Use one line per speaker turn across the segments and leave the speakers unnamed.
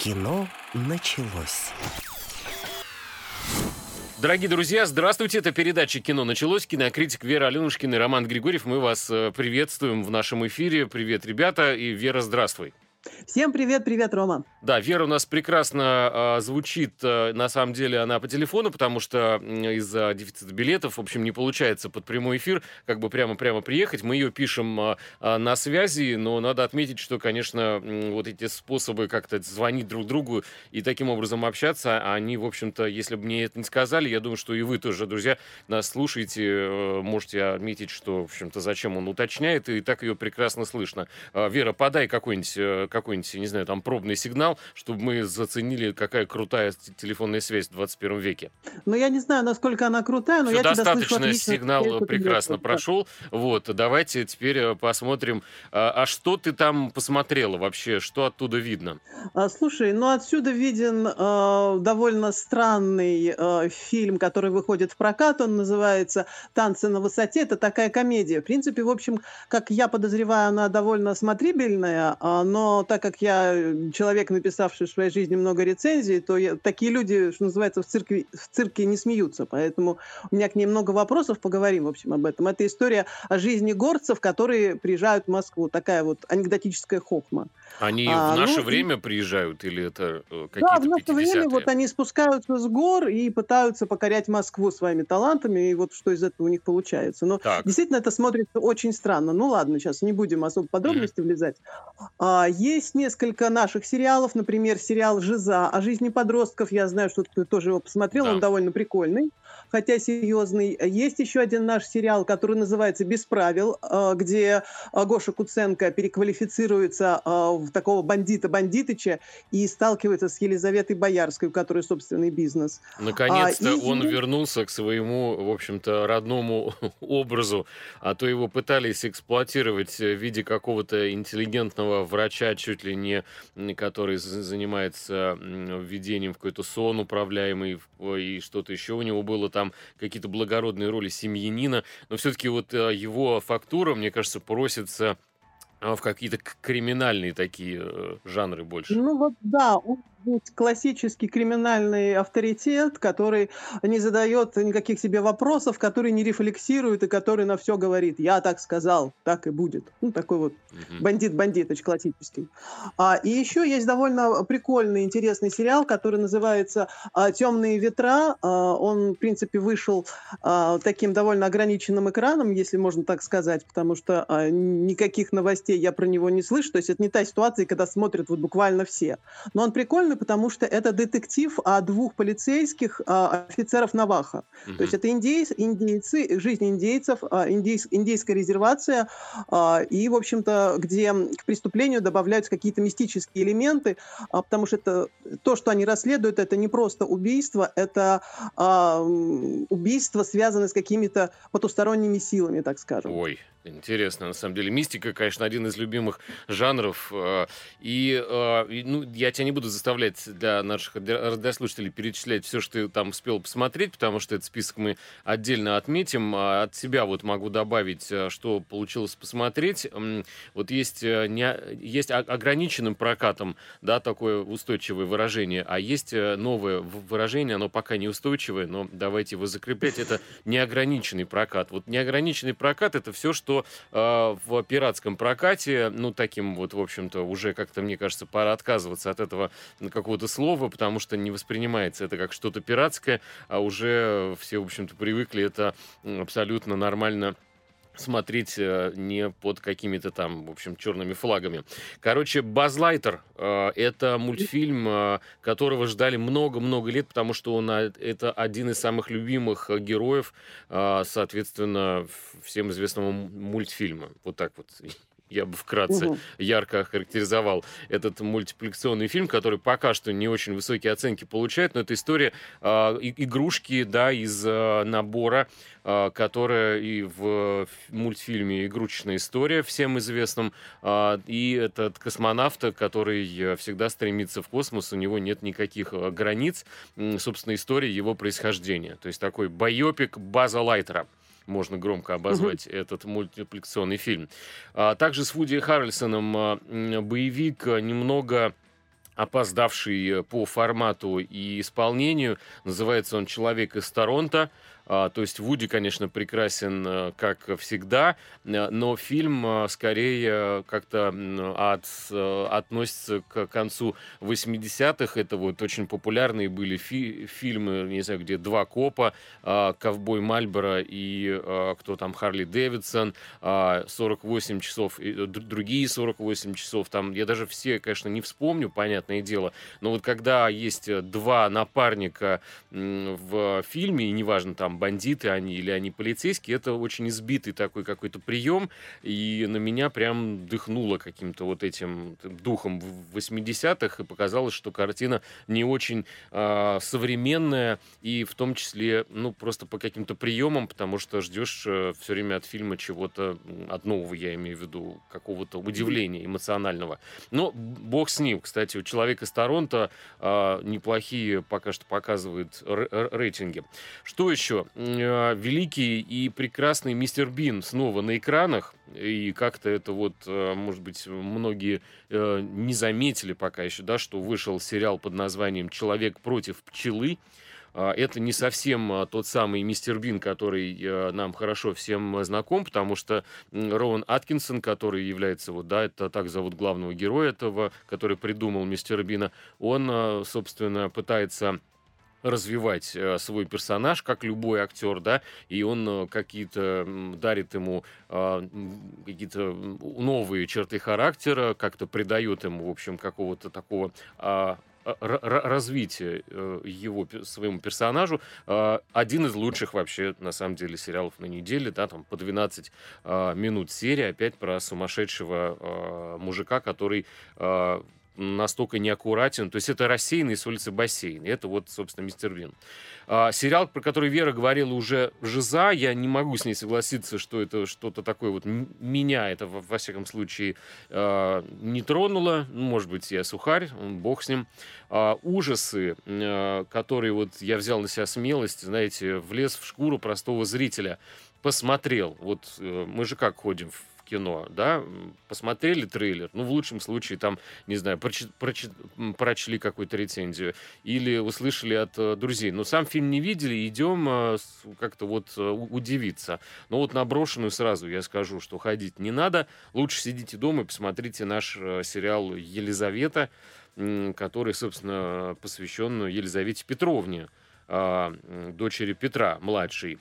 Кино началось.
Дорогие друзья, здравствуйте. Это передача «Кино началось». Кинокритик Вера Аленушкина и Роман Григорьев. Мы вас э, приветствуем в нашем эфире. Привет, ребята. И Вера, здравствуй.
Всем привет, привет, Рома.
Да, Вера у нас прекрасно э, звучит, э, на самом деле, она по телефону, потому что из-за дефицита билетов, в общем, не получается под прямой эфир как бы прямо-прямо приехать. Мы ее пишем э, на связи, но надо отметить, что, конечно, э, вот эти способы как-то звонить друг другу и таким образом общаться, они, в общем-то, если бы мне это не сказали, я думаю, что и вы тоже, друзья, нас слушаете, э, можете отметить, что, в общем-то, зачем он уточняет, и так ее прекрасно слышно. Э, Вера, подай какой-нибудь э, какой-нибудь, не знаю, там пробный сигнал, чтобы мы заценили, какая крутая телефонная связь в 21 веке.
Ну, я не знаю, насколько она крутая, но
Все
я
достаточно,
тебя слышу
сигнал прекрасно прошел. Вот, давайте теперь э, посмотрим. А, а что ты там посмотрела вообще? Что оттуда видно?
А, Слушай, ну отсюда виден э, довольно странный э, фильм, который выходит в прокат. Он называется «Танцы на высоте». Это такая комедия. В принципе, в общем, как я подозреваю, она довольно смотрибельная, а, но так как я э, человек, написавший в своей жизни много рецензий, то я- такие люди, что называется, в цирке, в цирке не смеются. Поэтому у меня к ней много вопросов, поговорим, в общем, об этом. Это история о жизни горцев, которые приезжают в Москву. Такая вот анекдотическая хохма.
Они
А,
в наше
ну и-
время приезжают или это э,
Да, в
какие-то
наше время
50-е?
вот они спускаются с гор и пытаются покорять Москву своими талантами, и вот что из этого у них получается. Но
Так.
действительно это смотрится очень странно. Ну ладно, сейчас не будем особо подробности влезать. А, есть несколько наших сериалов, например, сериал «Жиза» о жизни подростков. Я знаю, что ты тоже его посмотрел,
Да.
он довольно прикольный, хотя серьезный. Есть еще один наш сериал, который называется «Без правил», а, где а, Гоша Куценко переквалифицируется а, в такого бандита-бандитыча и сталкивается с Елизаветой Боярской, у которой собственный бизнес.
Наконец-то
А, и-
он вернулся к своему, в общем-то, родному образу, а то его пытались эксплуатировать в виде какого-то интеллигентного врача, чуть ли не, который занимается введением в какой-то сон управляемый и что-то еще у него было там, какие-то благородные роли семьянина, но все-таки вот э, его фактура, мне кажется, просится а, в какие-то криминальные такие э, жанры больше.
Ну вот да, он вот классический криминальный авторитет, который не задает никаких себе вопросов, который не рефлексирует и который на все говорит. Я так сказал, так и будет. Ну такой вот
Мгм.
бандит-бандитыч классический. А, и еще есть довольно прикольный, интересный сериал, который называется «Темные ветра». А, он, в принципе, вышел а, таким довольно ограниченным экраном, если можно так сказать, потому что а, никаких новостей я про него не слышу. То есть это не та ситуация, когда смотрят вот буквально все. Но он прикольный, потому что это детектив о двух полицейских а, офицеров Наваха. То есть это индейцы, индейцы, жизнь индейцев, а, индейс- индейская резервация, а, и, в общем-то, где к преступлению добавляются какие-то мистические элементы, потому что это то, что они расследуют, это не просто убийство, это убийство, связанное с какими-то потусторонними силами, так скажем.
Ой, интересно, на самом деле. Мистика, конечно, один из любимых жанров. э, э, и, ну, я тебя не буду заставлять для наших радио- радиослушателей перечислять все, что ты там успел посмотреть, потому что этот список мы отдельно отметим. А От себя вот могу добавить, э, что получилось посмотреть. Вот есть, не, есть ограниченным прокатом, да, такое устойчивое выражение, а есть новое выражение, оно пока не устойчивое, но давайте его закреплять. Это неограниченный прокат. Вот неограниченный прокат это все, что э, в пиратском прокате, ну, таким вот, в общем-то, уже как-то, мне кажется, пора отказываться от этого какого-то слова, потому что не воспринимается это как что-то пиратское, а уже все, в общем-то, привыкли это абсолютно нормально смотреть э, не под какими-то там, в общем, черными флагами. Короче, Базлайтер э, это мультфильм, э, которого ждали много-много лет, потому что он это один из самых любимых героев, соответственно, всем известного мультфильма. Вот так вот я бы вкратце
Мгм.
ярко охарактеризовал этот мультипликационный фильм, который пока что не очень высокие оценки получает, но это история э, игрушки, да, из э, набора, э, которая и в мультфильме «Игрушечная история» всем известном, э, и этот космонавт, который э, всегда стремится в космос, у него нет никаких э, границ, собственно, история его происхождения. То есть такой байопик База Лайтера можно громко обозвать этот мультипликационный фильм. А также с Вуди Харрельсоном а, боевик а, немного опоздавший по формату и исполнению. Называется он «Человек из Торонто». А, то есть Вуди, конечно, прекрасен, э, как всегда, э, но фильм э, скорее как-то от, относится к концу 80-х. Это вот очень популярные были фи фильмы, не знаю, где «Два копа», «Ковбой Мальборо» и кто там, Харли Дэвидсон, 48 часов, другие 48 часов. Там я даже все, конечно, не вспомню, понятное дело, но вот когда есть два напарника в фильме, и неважно, там, бандиты они или они полицейские, это очень избитый такой какой-то прием, и на меня прям дыхнуло каким-то вот этим духом в 80-х, и показалось, что картина не очень э, современная, и в том числе, ну, просто по каким-то приемам, потому что ждешь э, все время от фильма чего-то, от нового, я имею в виду, какого-то удивления эмоционального. Но бог с ним, кстати, у человека из Торонто э, неплохие пока что показывает рейтинги. Что еще? Э, великий и прекрасный мистер Бин снова на экранах. И как-то это вот, э, может быть, многие э, не заметили пока еще, да, что вышел сериал под названием «Человек против пчелы». А, это не совсем тот самый мистер Бин, который нам хорошо всем знаком, потому что Роуэн Аткинсон, который является, вот, да, это так зовут главного героя этого, который придумал мистера Бина, он, собственно, пытается развивать э, свой персонаж, как любой актер, да, и он э, какие-то дарит ему э, какие-то новые черты характера, как-то придает ему, в общем, какого-то такого э, развития э, его своему персонажу. Один из лучших вообще, на самом деле, сериалов на неделе, да, там по 12 э, минут серия, опять про сумасшедшего мужика, который настолько неаккуратен. То есть это рассеянный с улицы бассейн. Это вот, собственно, мистер Вин. А, сериал, про который Вера говорила уже «Жиза», я не могу с ней согласиться, что это что-то такое вот меня это, во, во всяком случае, а, не тронуло. Ну, может быть, я сухарь, бог с ним. А, ужасы, а, которые вот я взял на себя смелость, знаете, влез в шкуру простого зрителя посмотрел. Вот э, мы же как ходим в кино, да, посмотрели трейлер, ну, в лучшем случае, там, не знаю, прочи, прочи, прочли какую-то рецензию или услышали от э, друзей, но сам фильм не видели, идем э, как-то вот э, удивиться. Но вот на брошенную сразу я скажу, что ходить не надо, лучше сидите дома и посмотрите наш э, сериал «Елизавета», э, который, собственно, посвящен Елизавете Петровне, э, дочери Петра, младшей.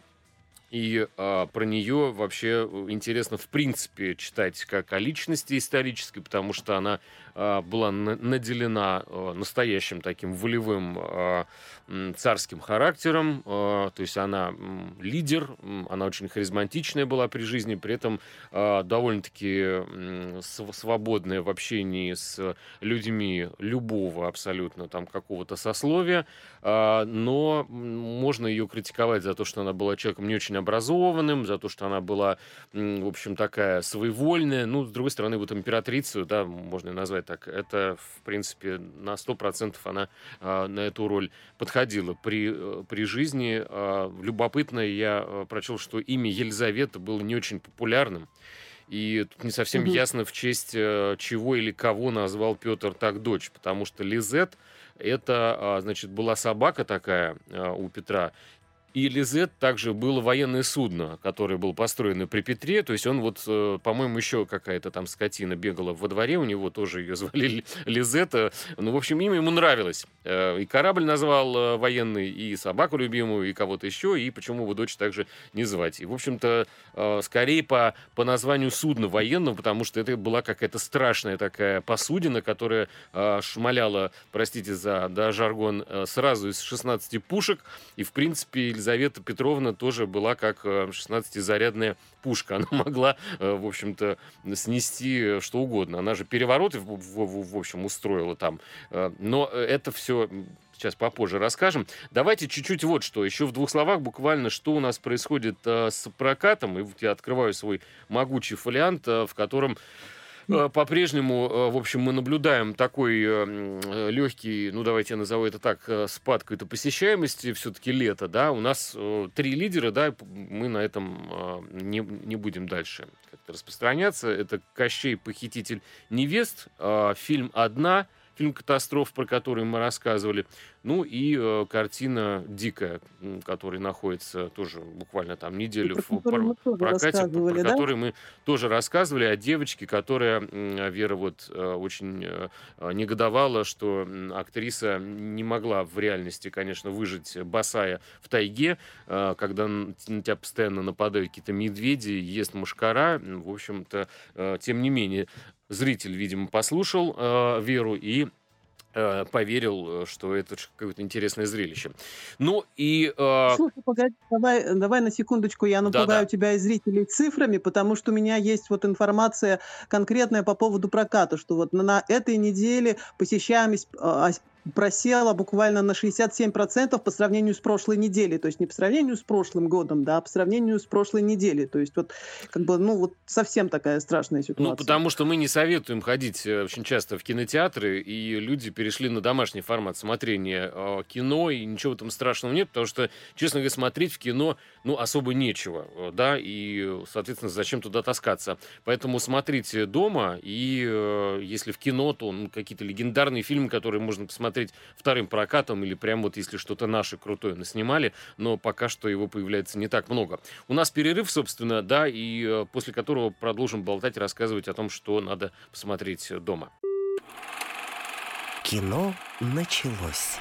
И э, про нее вообще интересно, в принципе, читать как о личности исторической, потому что она э, была наделена э, настоящим таким волевым э, царским характером. То есть она лидер, она очень харизматичная была при жизни, при этом довольно-таки свободная в общении с людьми любого абсолютно там какого-то сословия. Но можно ее критиковать за то, что она была человеком не очень образованным, за то, что она была, в общем, такая своевольная. Ну, с другой стороны, вот императрицу, да, можно назвать так, это, в принципе, на 100% она э, на эту роль подходила при, э, при жизни. Э, любопытно, я э, прочел, что имя Елизавета было не очень популярным. И тут не совсем mm-hmm. ясно, в честь э, чего или кого назвал Петр так дочь, потому что Лизет это, значит, была собака такая у Петра, и Лизет также было военное судно, которое было построено при Петре. То есть он вот, э, по-моему, еще какая-то там скотина бегала во дворе. У него тоже ее звали Лизета. Ну, в общем, имя ему нравилось. Э, и корабль назвал э, военный, и собаку любимую, и кого-то еще. И почему его дочь также не звать. И, в общем-то, скорее по, по названию судна военного, потому что это была какая-то страшная такая посудина, которая шмаляла, простите за да, жаргон, сразу из 16 пушек. И, в принципе, Елизавета Петровна тоже была как 16-зарядная э, пушка. Она могла, э, в общем-то, снести что угодно. Она же перевороты, в, в, общем, устроила там. Э, но это все сейчас попозже расскажем. Давайте чуть-чуть вот что. Еще в двух словах буквально, что у нас происходит с прокатом. И вот я открываю свой могучий фолиант, в котором Э, по-прежнему, э, в общем, мы наблюдаем такой э, легкий, ну давайте я назову это так, спад какой-то посещаемости, все-таки лето, да, у нас три лидера, да, мы на этом не, не будем дальше как-то распространяться. Это Кощей, похититель невест, фильм «Одна», фильм «Катастроф», про который мы рассказывали. Ну и э, картина «Дикая», которая находится тоже буквально там неделю в прокате, про да? которой мы тоже рассказывали, о девочке, которая, Вера вот э, очень э, негодовала, что актриса не могла в реальности, конечно, выжить босая в тайге, когда на тебя постоянно нападают какие-то медведи, ест мушкара. В общем-то, тем не менее, зритель, видимо, послушал Веру и Э, поверил, э, что это какое-то интересное зрелище. Ну и... Э...
Слушай, погоди, давай, давай на секундочку я напугаю да, да. тебя и зрителей цифрами, потому что у меня есть вот информация конкретная по поводу проката, что вот на этой неделе посещаемость а, просела буквально на 67% по сравнению с прошлой неделей. То есть не по сравнению с прошлым годом, да, а по сравнению с прошлой неделей. То есть вот как бы, ну, вот совсем такая страшная ну, ситуация.
Ну, потому что мы не советуем ходить э, очень часто в кинотеатры, и люди перешли на домашний формат смотрения э, кино, и ничего в этом страшного нет, потому что, честно говоря, смотреть в кино, ну, особо нечего, э, да, и, соответственно, зачем туда таскаться. Поэтому смотрите дома, и э, если в кино, то ну, какие-то легендарные фильмы, которые можно посмотреть посмотреть вторым прокатом или прям вот если что-то наше крутое наснимали, но пока что его появляется не так много. У нас перерыв, собственно, да, и э, после которого продолжим болтать и рассказывать о том, что надо посмотреть дома.
Кино началось.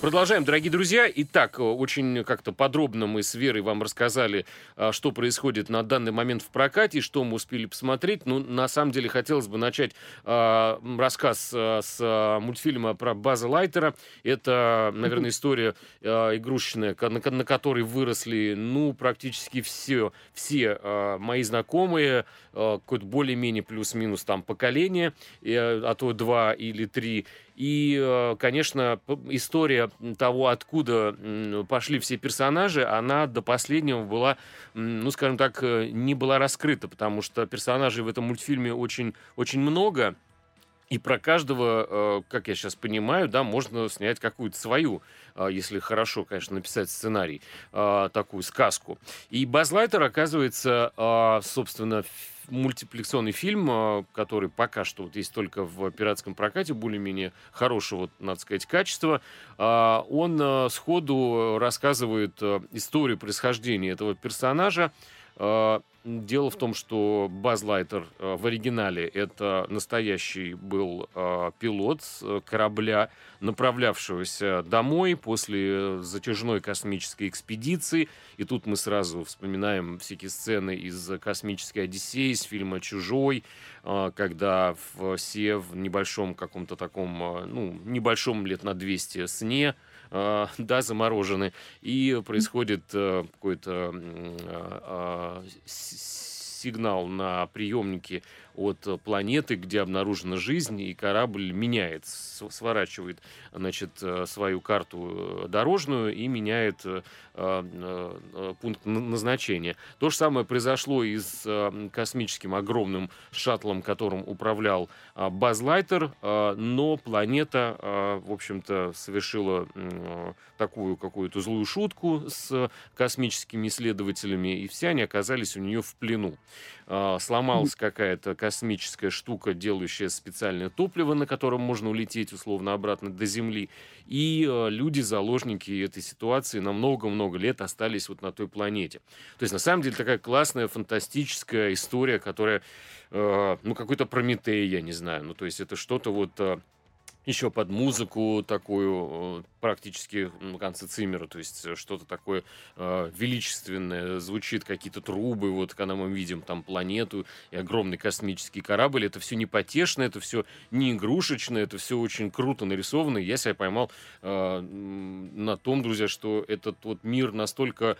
Продолжаем, дорогие друзья. Итак, э, очень как-то подробно мы с Верой вам рассказали, а, что происходит на данный момент в прокате, что мы успели посмотреть. Ну, на самом деле, хотелось бы начать а, рассказ а, с мультфильма про База Лайтера. Это, наверное, история игрушечная, на, которой выросли, ну, практически все, все мои знакомые, какое-то более-менее плюс-минус там поколение, а то два или три. И, э, конечно, история того, откуда пошли все персонажи, она до последнего была, ну, скажем так, э, не была раскрыта, потому что персонажей в этом мультфильме очень, очень много. И про каждого, э, как я сейчас понимаю, да, можно снять какую-то свою, если хорошо, конечно, написать сценарий, такую сказку. И Базлайтер, оказывается, собственно, мультипликационный фильм, который пока что вот есть только в пиратском прокате, более-менее хорошего, надо сказать, качества. Он сходу рассказывает историю происхождения этого персонажа, Дело в том, что Баз Лайтер э, в оригинале это настоящий был э, пилот э, корабля, направлявшегося домой после затяжной космической экспедиции. И тут мы сразу вспоминаем всякие сцены из «Космической Одиссеи», из фильма «Чужой», когда все в небольшом каком-то таком, ну, небольшом лет на 200 сне – э, да, заморожены, и происходит э, какой-то э, сигнал на приемнике от э, планеты, где обнаружена жизнь, и корабль меняет, сворачивает значит, э, свою карту э, дорожную и меняет пункт назначения. То же самое произошло и с космическим огромным шаттлом, которым управлял Базлайтер, но планета, в общем-то, совершила такую какую-то злую шутку с космическими исследователями, и все они оказались у нее в плену. Сломалась какая-то космическая штука, делающая специальное топливо, на котором можно улететь условно обратно до Земли. И э, люди, заложники этой ситуации на много-много лет остались вот на той планете. То есть, на самом деле, такая классная, фантастическая история, которая, э, ну, какой-то Прометей, я не знаю. Ну, то есть, это что-то вот... Еще под музыку такую, э, практически ну, конце Циммера, то есть э, что-то такое э, величественное, звучит какие-то трубы, вот когда мы видим там планету и огромный космический корабль, это все не потешно, это все не игрушечно, это все очень круто нарисовано, я себя поймал э, на том, друзья, что этот вот мир настолько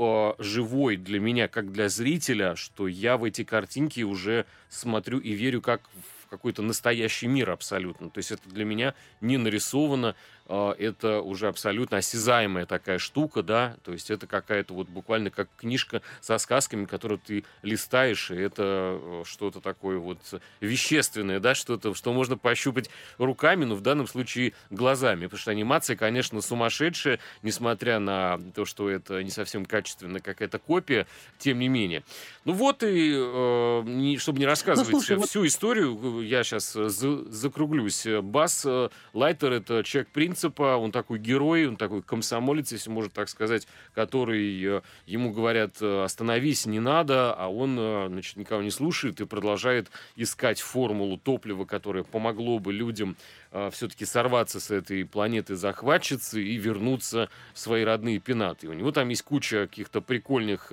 э, живой для меня, как для зрителя, что я в эти картинки уже смотрю и верю как какой-то настоящий мир абсолютно. То есть это для меня не нарисовано, это уже абсолютно осязаемая такая штука, да, то есть это какая-то вот буквально как книжка со сказками, которую ты листаешь, и это э, что-то такое вот вещественное, да, что-то, что можно пощупать руками, но в данном случае глазами, потому что анимация, конечно, сумасшедшая, несмотря на то, что это не совсем качественная какая-то копия, тем не менее. Ну вот и, э, чтобы не рассказывать ну, слушай, всю вот... историю, я сейчас за, закруглюсь. Бас Лайтер — это человек принципа, он такой герой, он такой комсомолец, если можно так сказать, который э, ему говорят «остановись, не надо», а он, э, значит, никого не слушает и продолжает искать формулу топлива, которое помогло бы людям э, все-таки сорваться с этой планеты захватчицы и вернуться в свои родные пенаты. У него там есть куча каких-то прикольных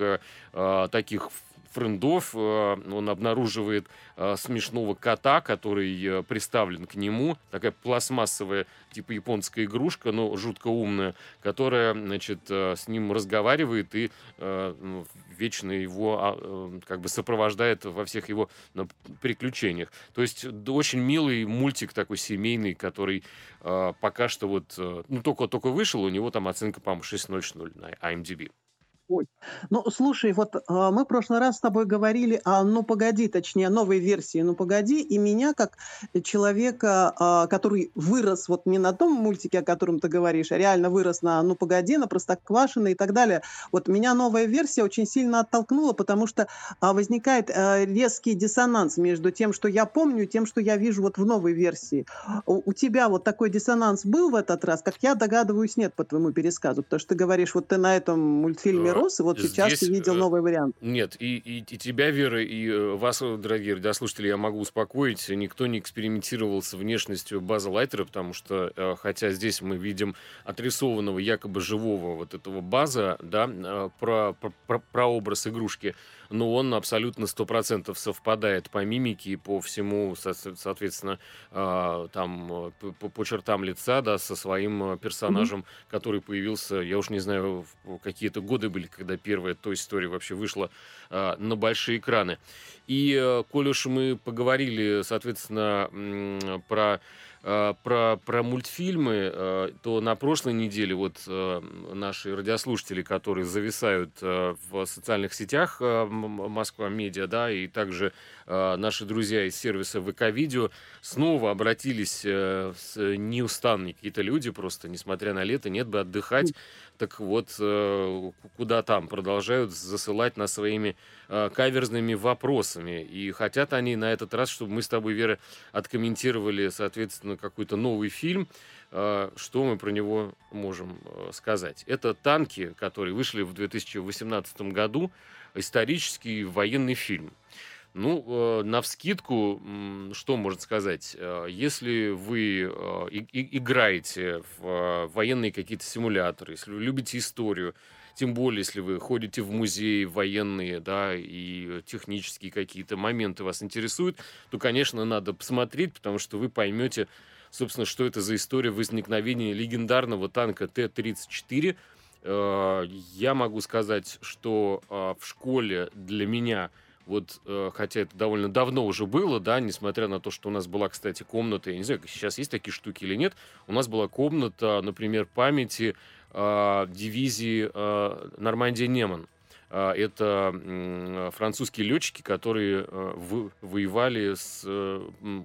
таких френдов. Э, он обнаруживает э, смешного кота, который э, приставлен к нему. Такая пластмассовая, типа японская игрушка, но жутко умная, которая, значит, с ним разговаривает и ну, вечно его а, как бы сопровождает во всех его приключениях. То есть очень милый мультик такой семейный, который пока что вот, ну, только-только вышел, у него там оценка, по-моему, 6.00 на IMDb.
Ой. Ну, слушай, вот а, мы в прошлый раз с тобой говорили о «Ну, погоди», точнее, новой версии «Ну, погоди», и меня, как человека, а, который вырос вот не на том мультике, о котором ты говоришь, а реально вырос на «Ну, погоди», на «Простоквашино» и так далее, вот меня новая версия очень сильно оттолкнула, потому что а, возникает а, резкий диссонанс между тем, что я помню, и тем, что я вижу вот в новой версии. У, у тебя вот такой диссонанс был в этот раз? Как я догадываюсь, нет по твоему пересказу, потому что ты говоришь, вот ты на этом мультфильме рос, и вот Здесь, сейчас ты видел э, новый вариант.
Нет, и, и, и тебя, Вера, и э, вас, дорогие радиослушатели, я могу успокоить, никто не экспериментировал с внешностью База Лайтера, потому что, э, хотя здесь мы видим отрисованного якобы живого вот этого База, да, про, про, про образ игрушки, но он абсолютно сто процентов совпадает по мимике и по всему, соответственно, там по, по чертам лица, да, со своим персонажем, mm-hmm. который появился, я уж не знаю, какие-то годы были, когда первая той история вообще вышла а, на большие экраны. И, э, коль уж мы поговорили, соответственно, про Э, про, про мультфильмы, э, то на прошлой неделе вот э, наши радиослушатели, которые зависают в социальных сетях Москва Медиа, да, и также наши друзья из сервиса ВК Видео снова обратились с неустанные какие-то люди, просто несмотря на лето, нет бы отдыхать, так вот, куда там, продолжают засылать нас своими каверзными вопросами. И хотят они на этот раз, чтобы мы с тобой, Вера, откомментировали, соответственно, на какой-то новый фильм, э, что мы про него можем э, сказать? Это танки, которые вышли в 2018 году, исторический военный фильм. Ну, э, на вскидку, что можно сказать? Если вы играете в военные какие-то симуляторы, если вы любите историю, тем более, если вы ходите в музеи военные, да, и технические какие-то моменты вас интересуют, то, конечно, надо посмотреть, потому что вы поймете, собственно, что это за история возникновения легендарного танка Т-34. Э, я могу сказать, что э, в школе для меня вот, э, хотя это довольно давно уже было, да, несмотря на то, что у нас была, кстати, комната, я не знаю, сейчас есть такие штуки или нет, у нас была комната, например, памяти э, дивизии э, Нормандия-Неман. А, это французские летчики, которые э, воевали с,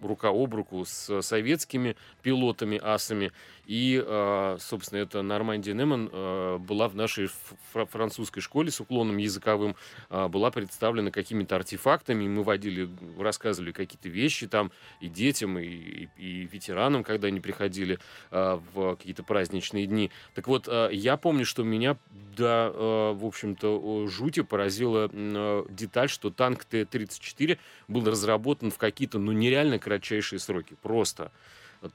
рука об руку с советскими пилотами, асами. И, а, собственно, эта Нормандия Неман а, была в нашей французской школе с уклоном языковым, была представлена какими-то артефактами. Мы водили, рассказывали какие-то вещи там и детям, и, и ветеранам, когда они приходили в какие-то праздничные дни. Так вот, я помню, что меня, да, в общем-то, жути поразила деталь, что танк Т-34 был разработан в какие-то, ну, нереально кратчайшие сроки. Просто.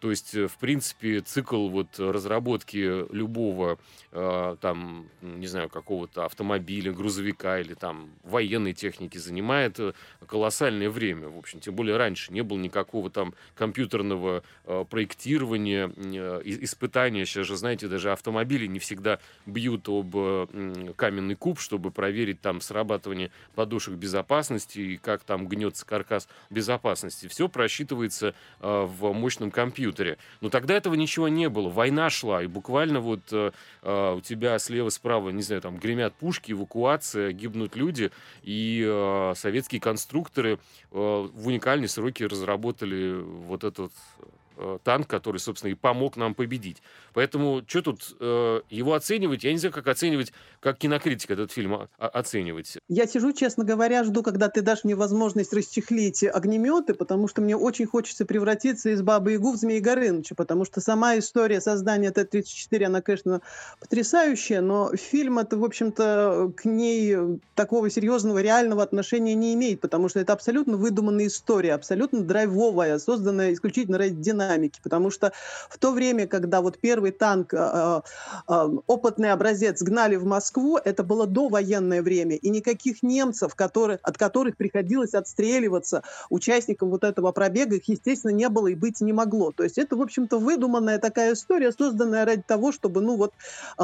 То есть, э, в принципе, цикл вот разработки любого э, там, не знаю, какого-то автомобиля, грузовика или там военной техники занимает э, колоссальное время. В общем, тем более раньше не было никакого там компьютерного проектирования, испытания. Сейчас же, знаете, даже автомобили не всегда бьют об каменный куб, чтобы проверить там срабатывание подушек безопасности и как там гнется каркас безопасности. Все просчитывается в мощном компьютере компьютере. Но тогда этого ничего не было. Война шла, и буквально вот э, э, у тебя слева-справа, не знаю, там гремят пушки, эвакуация, гибнут люди, и э, советские конструкторы э, в уникальные сроки разработали вот этот Э, танк, который, собственно, и помог нам победить. Поэтому что тут э, его оценивать? Я не знаю, как оценивать, как кинокритик этот фильм о- оценивать.
Я сижу, честно говоря, жду, когда ты дашь мне возможность расчехлить огнеметы, потому что мне очень хочется превратиться из Бабы Ягу в Змеи Горыныча, потому что сама история создания Т-34, она, конечно, потрясающая, но фильм это, в общем-то, к ней такого серьезного реального отношения не имеет, потому что это абсолютно выдуманная история, абсолютно драйвовая, созданная исключительно ради динамики, потому что в то время, когда вот первый танк, э, э, опытный образец гнали в Москву, это было довоенное время, и никаких немцев, которые, от которых приходилось отстреливаться участникам вот этого пробега, их, естественно, не было и быть не могло. То есть это, в общем-то, выдуманная такая история, созданная ради того, чтобы, ну вот,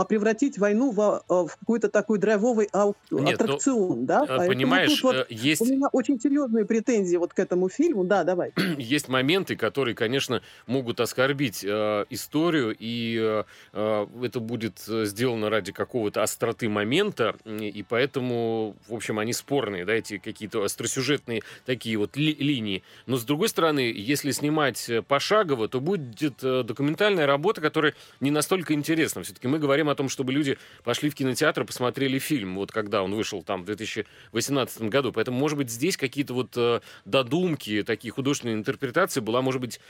превратить войну в, в какой-то такой драйвовый ау- Нет, аттракцион,
ну, да? Понимаешь, вот есть... У
меня очень серьезные претензии вот к этому фильму, да, давай.
Есть моменты, которые, конечно, могут оскорбить э, историю, и э, э это будет э, сделано ради какого-то остроты момента, и поэтому, в общем, они спорные, да, эти какие-то остросюжетные такие вот ли линии. Но, с другой стороны, если снимать э, пошагово, то будет документальная работа, которая не настолько интересна. Все-таки мы говорим о том, чтобы люди пошли в кинотеатр, посмотрели фильм, вот когда он вышел там в 2018 году. Поэтому, может быть, здесь какие-то вот додумки, такие художественные интерпретации была, может быть,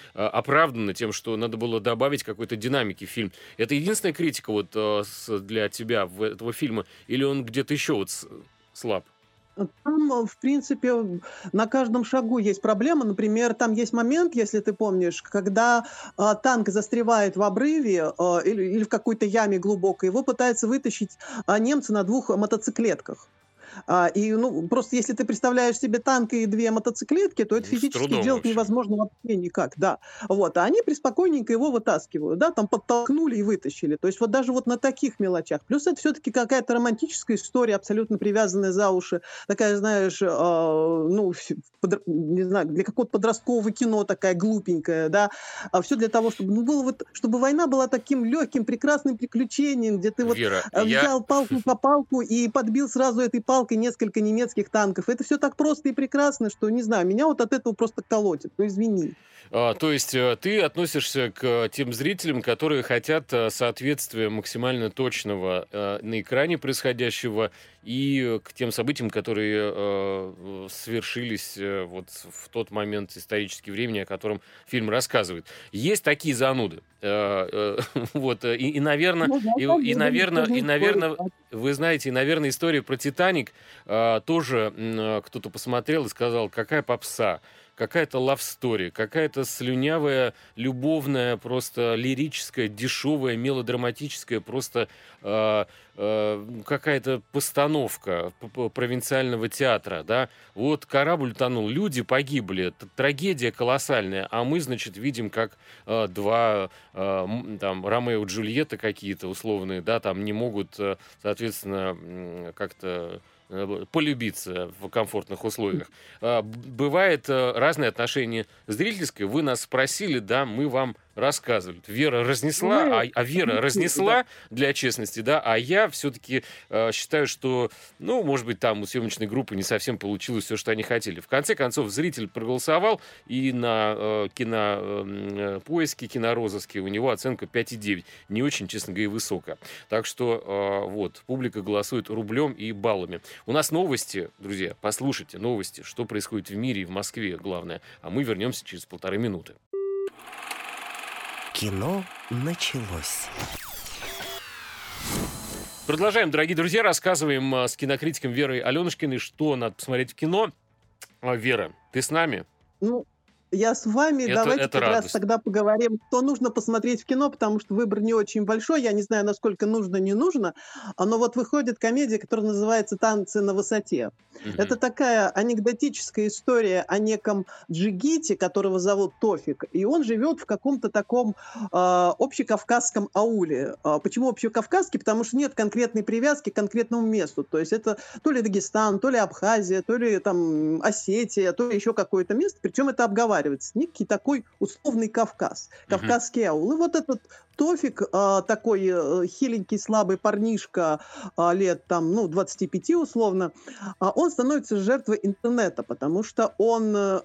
оправдана тем, что надо было добавить какой-то динамики в фильм. Это единственная критика вот э, для тебя в этого фильма? Или он где-то еще вот слаб?
Там, э, в принципе, на каждом шагу есть проблема. Например, там есть момент, если ты помнишь, когда э, танк застревает в обрыве э, или, или в какой-то яме глубокой, его пытаются вытащить э, немцы на двух мотоциклетках. А, и, ну, просто если ты представляешь себе танк и две мотоциклетки, то это ну, физически делать вообще. невозможно вообще никак, да. Вот, а они преспокойненько его вытаскивают, да, там подтолкнули и вытащили. То есть вот даже вот на таких мелочах. Плюс это все-таки какая-то романтическая история, абсолютно привязанная за уши. Такая, знаешь, э, ну, под, не знаю, для какого-то подросткового кино такая глупенькая, да. А все для того, чтобы, ну, было вот, чтобы война была таким легким, прекрасным приключением, где ты вот
Вера,
взял
я...
палку по палку и подбил сразу этой палкой палкой несколько немецких танков. Это все так просто и прекрасно, что, не знаю, меня вот от этого просто колотит. Ну, извини.
А, то есть э, ты относишься к тем зрителям, которые хотят э, соответствия максимально точного э, на экране происходящего и к тем событиям, которые свершились вот в тот момент исторического времени, о котором фильм рассказывает. Есть такие зануды. Вот, и, и, наверное, ну, и, и, наверное, и, наверное, вы знаете, и, наверное, история про «Титаник» тоже кто-то посмотрел и сказал, какая попса какая-то love story, какая-то слюнявая, любовная, просто лирическая, дешевая, мелодраматическая, просто э, э, какая-то постановка провинциального театра, да. Вот корабль тонул, люди погибли, трагедия колоссальная, а мы, значит, видим, как э, два э, там Ромео и Джульетта какие-то условные, да, там не могут, э, соответственно, как-то полюбиться в комфортных условиях. А, бывает э, разные отношения зрительское. Вы нас спросили, да, мы вам рассказывают. Вера разнесла, ну, а, а Вера разнесла для честности, да, а я все-таки э, считаю, что, ну, может быть, там у съемочной группы не совсем получилось все, что они хотели. В конце концов, зритель проголосовал, и на э, кинопоиске, э, кинорозыске у него оценка 5,9. Не очень, честно говоря, высокая. Так что, э, вот, публика голосует рублем и баллами. У нас новости, друзья, послушайте новости, что происходит в мире и в Москве, главное. А мы вернемся через полторы минуты.
Кино началось.
Продолжаем, дорогие друзья, рассказываем а, с кинокритиком Верой Аленушкиной, что надо посмотреть в кино. А, Вера, ты с нами?
Ну, я с вами. Это, Давайте это как радость. раз тогда поговорим, что нужно посмотреть в кино, потому что выбор не очень большой. Я не знаю, насколько нужно, не нужно. Но вот выходит комедия, которая называется «Танцы на высоте». Угу. Это такая анекдотическая история о неком джигите, которого зовут Тофик. И он живет в каком-то таком э, общекавказском ауле. А почему общекавказский? Потому что нет конкретной привязки к конкретному месту. То есть это то ли Дагестан, то ли Абхазия, то ли там Осетия, то ли еще какое-то место. Причем это обговаривается договариваться. Некий такой условный Кавказ, кавказский аул. И вот этот Тофик, а, такой э, хиленький, слабый парнишка а, лет там, ну, 25 условно, а, он становится жертвой интернета, потому что он э,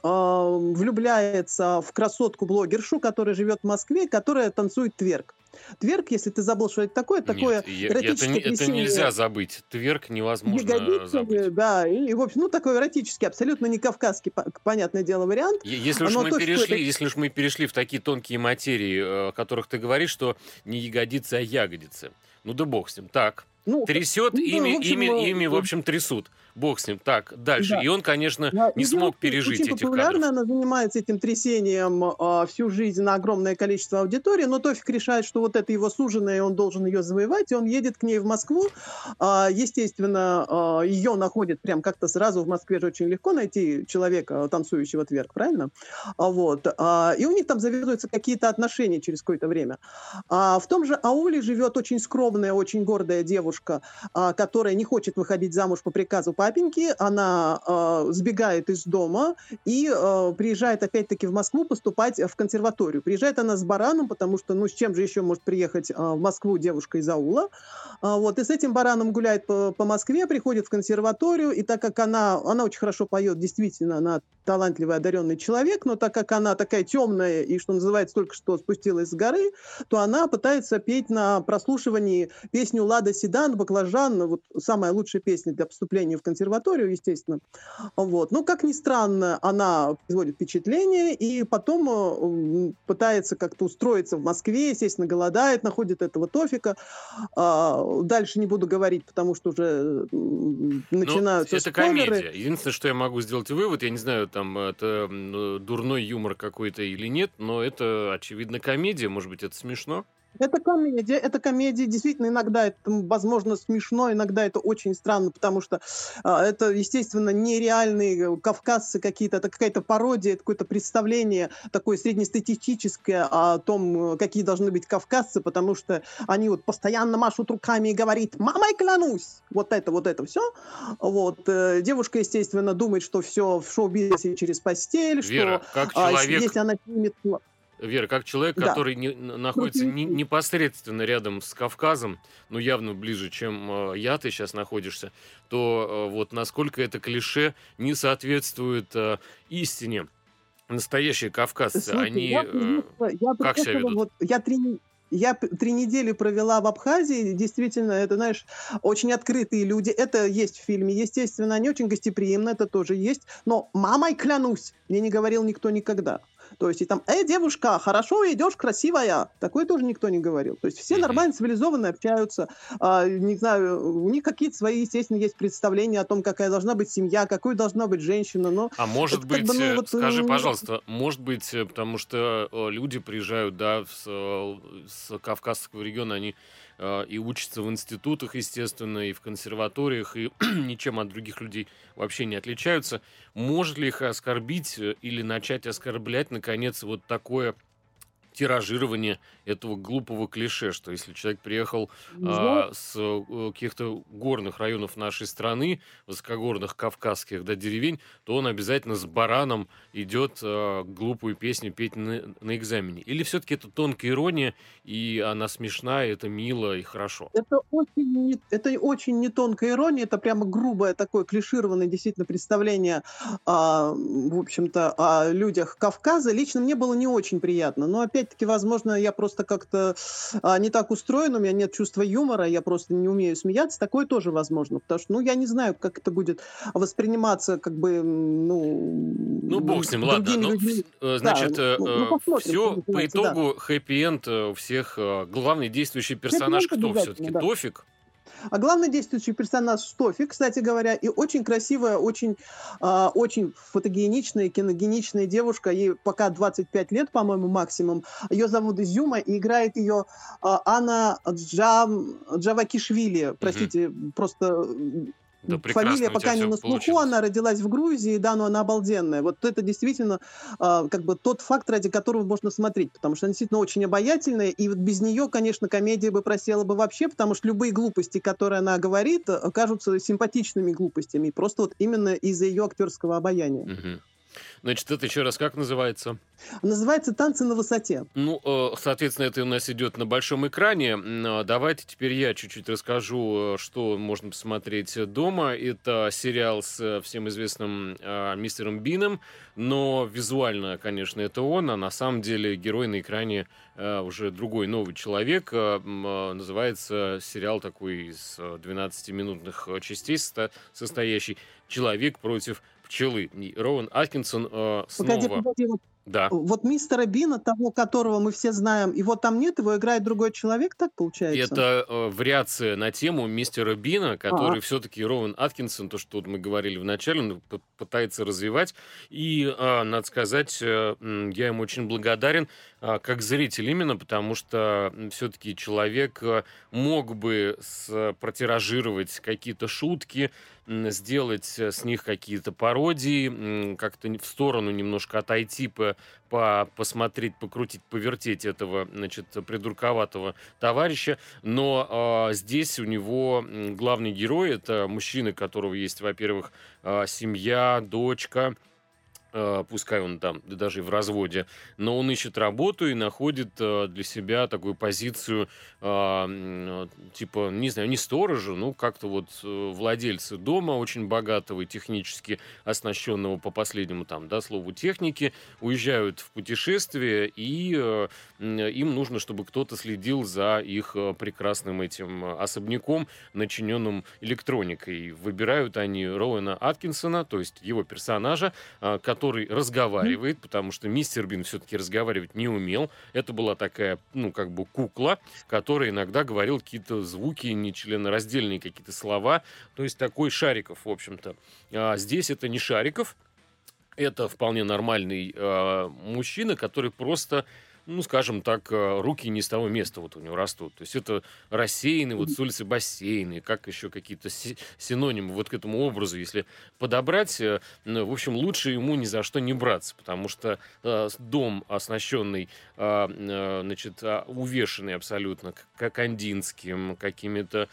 влюбляется в красотку-блогершу, которая живет в Москве, которая танцует тверк. Тверк, если ты забыл, что это такое, такое
Нет, я- это, не- это нельзя забыть. Тверк невозможно забыть.
да, и, в общем, ну, такой эротический, абсолютно не кавказский, по- понятное дело, вариант.
Если уж, мы
что
перешли,
это-
если уж мы перешли в такие тонкие материи, э, о которых ты говоришь, что не ягодицы, а ягодицы. Ну да бог с ним. Так,
Ну,
трясет,
ну,
ими,
в общем,
ими,
э,
ими, в
э,
общем, трясут. Бог с ним. Так, дальше.
Да.
И он, конечно,
Да,
не
и
смог пережить
очень
этих
популярна,
кадров.
она занимается этим трясением а, всю жизнь на огромное количество аудитории, но Тофик решает, что вот это его суженая, и он должен ее завоевать, и он едет к ней в Москву. А, естественно, а, ее находит прям как-то сразу в Москве же очень легко найти человека, танцующего тверк, правильно? А, вот. А, и у них там завязываются какие-то отношения через какое-то время. А, в том же ауле живет очень скромная, очень гордая девушка, а, которая не хочет выходить замуж по приказу папеньки, она а, сбегает из дома и а, приезжает опять-таки в Москву поступать в консерваторию. Приезжает она с бараном, потому что, ну, с чем же еще может приехать в Москву девушка из аула? Вот, и с этим бараном гуляет по, по Москве, приходит в консерваторию, и так как она, она очень хорошо поет, действительно, она талантливый, одаренный человек, но так как она такая темная и, что называется, только что спустилась с горы, то она пытается петь на прослушивании песню «Лада Седан», «Баклажан», ну, вот самая лучшая песня для поступления в консерваторию, естественно. Вот. Ну, как ни странно, она производит впечатление, и потом э, пытается как-то устроиться в Москве, естественно, голодает, находит этого Тофика. А, Дальше не буду говорить, потому что уже
Ну,
начинаются
это
спойлеры.
комедия. Единственное, что я могу сделать вывод, я не знаю, там это дурной юмор какой-то или нет, но это, очевидно, комедия. Может быть, это смешно?
Это комедия, это комедия, действительно, иногда это, возможно, смешно, иногда это очень странно, потому что а, это, естественно, нереальные э, кавказцы какие-то, это какая-то пародия, это какое-то представление такое среднестатистическое о том, э, какие должны быть кавказцы, потому что они вот постоянно машут руками и говорит «мамой клянусь!» Вот это, вот это все. Вот. э, Девушка, естественно, думает, что все в шоу-бизнесе через постель,
Вера,
что
как
а,
человек,
если она снимет...
Вера, как человек,
Да.
который не- находится не- непосредственно рядом с Кавказом, ну явно ближе, чем э, я, ты сейчас находишься, то э, вот насколько это клише не соответствует э, истине. Настоящие кавказцы,
Слушай,
они...
я
э,
я
как себя ведут?
вот- я три, я три недели провела в Абхазии. Действительно, это, знаешь, очень открытые люди. Это есть в фильме. Естественно, они очень гостеприимны, это тоже есть. Но мамой клянусь, мне не говорил никто никогда. То есть и там, эй, девушка, хорошо идешь, красивая. Такое тоже никто не говорил. То есть все нормально, цивилизованно общаются. А, не знаю, у них какие-то свои, естественно, есть представления о том, какая должна быть семья, какой должна быть женщина. Но
А может
Это как
быть,
бы, ну,
э,
вот,
скажи, пожалуйста, может быть, э, потому что э, люди приезжают, да, с, э, с Кавказского региона, они э, и учатся в институтах, естественно, и в консерваториях, и ничем от других людей вообще не отличаются. Может ли их оскорбить э, или начать оскорблять, наконец, вот такое тиражирование этого глупого клише, что если человек приехал а, с э, каких-то горных районов нашей страны, высокогорных кавказских да, деревень, то он обязательно с бараном идет а, глупую песню петь на, на экзамене. Или все-таки это тонкая ирония, и она смешная, это мило и хорошо.
Это очень, не, это очень не тонкая ирония, это прямо грубое такое клишированное действительно представление, а, в общем-то, о людях Кавказа. Лично мне было не очень приятно, но опять-таки, возможно, я просто как-то а, не так устроен, у меня нет чувства юмора, я просто не умею смеяться, такое тоже возможно, потому что, ну, я не знаю, как это будет восприниматься, как бы, ну...
Ну, бог с ним, ладно.
другими
Ну,
людьми.
вс- э, значит,
ну, ну,
все по
называется, да.
итогу хэппи-энд э, у всех. э, Главный действующий персонаж кто все-таки?
да.
Тофик?
А главный действующий персонаж Стофи, кстати говоря, и очень красивая, очень, а, очень фотогеничная, киногеничная девушка. Ей пока 25 лет, по-моему, максимум. Ее зовут Изюма, и играет ее а, Анна Джам, Джавакишвили. Простите, просто м,
Да
фамилия пока не на слуху.
получилось.
Она родилась в Грузии, да, но она обалденная. Вот это действительно а, как бы тот факт, ради которого можно смотреть, потому что она действительно очень обаятельная, и вот без нее, конечно, комедия бы просела бы вообще, потому что любые глупости, которые она говорит, э, кажутся симпатичными глупостями, просто вот именно из-за ее актерского обаяния.
Мгм. Значит, это еще раз как называется?
Называется «Танцы на высоте».
Ну, э, соответственно, это у нас идет на большом экране. А давайте теперь я чуть-чуть расскажу, э, что можно посмотреть дома. Это сериал с э, всем известным мистером Бином, но визуально, конечно, это он, а на самом деле герой на экране уже другой новый человек. Э, называется сериал такой из 12-минутных частей состоящий «Человек против пчелы. Роуэн Аткинсон э, снова... Погоди, погоди,
вот да. Вот мистера Бина, того, которого мы все знаем, его там нет, его играет другой человек, так получается?
Это э, вариация на тему мистера Бина, который а. все-таки Роуэн Аткинсон, то, что вот мы говорили в начале, он пытается развивать. И, э, надо сказать, э, я ему очень благодарен, э, как зритель именно, потому что все-таки человек э, мог бы с, протиражировать какие-то шутки, сделать э, с них какие-то пародии, как-то в сторону немножко отойти, по, по, посмотреть, покрутить, повертеть этого, значит, придурковатого товарища. Но э, здесь у него главный герой — это мужчина, у которого есть, во-первых, э, семья, дочка, пускай он там даже и в разводе, но он ищет работу и находит э, для себя такую позицию, а, типа, не знаю, не сторожа, ну, как-то вот э, владельцы дома очень богатого и технически оснащенного по последнему там, да, слову техники, уезжают в путешествие, и им нужно, чтобы кто-то следил за их прекрасным этим особняком, начиненным электроникой. Выбирают они Роуэна Аткинсона, то есть его персонажа, который который разговаривает, потому что мистер Бин все-таки разговаривать не умел. Это была такая, ну, как бы кукла, которая иногда говорил какие-то звуки, нечленораздельные какие-то слова. То есть такой Шариков, в общем-то. А здесь это не Шариков, это вполне нормальный э, мужчина, который просто ну, скажем так, э, руки не с того места вот у него растут. То есть это рассеянный, вот с улицы бассейны, как еще какие-то синонимы вот к этому образу, если подобрать, э, ну, в общем, лучше ему ни за что не браться, потому что э, дом, оснащенный, а, значит, а, увешанный абсолютно кандинским, какими-то а,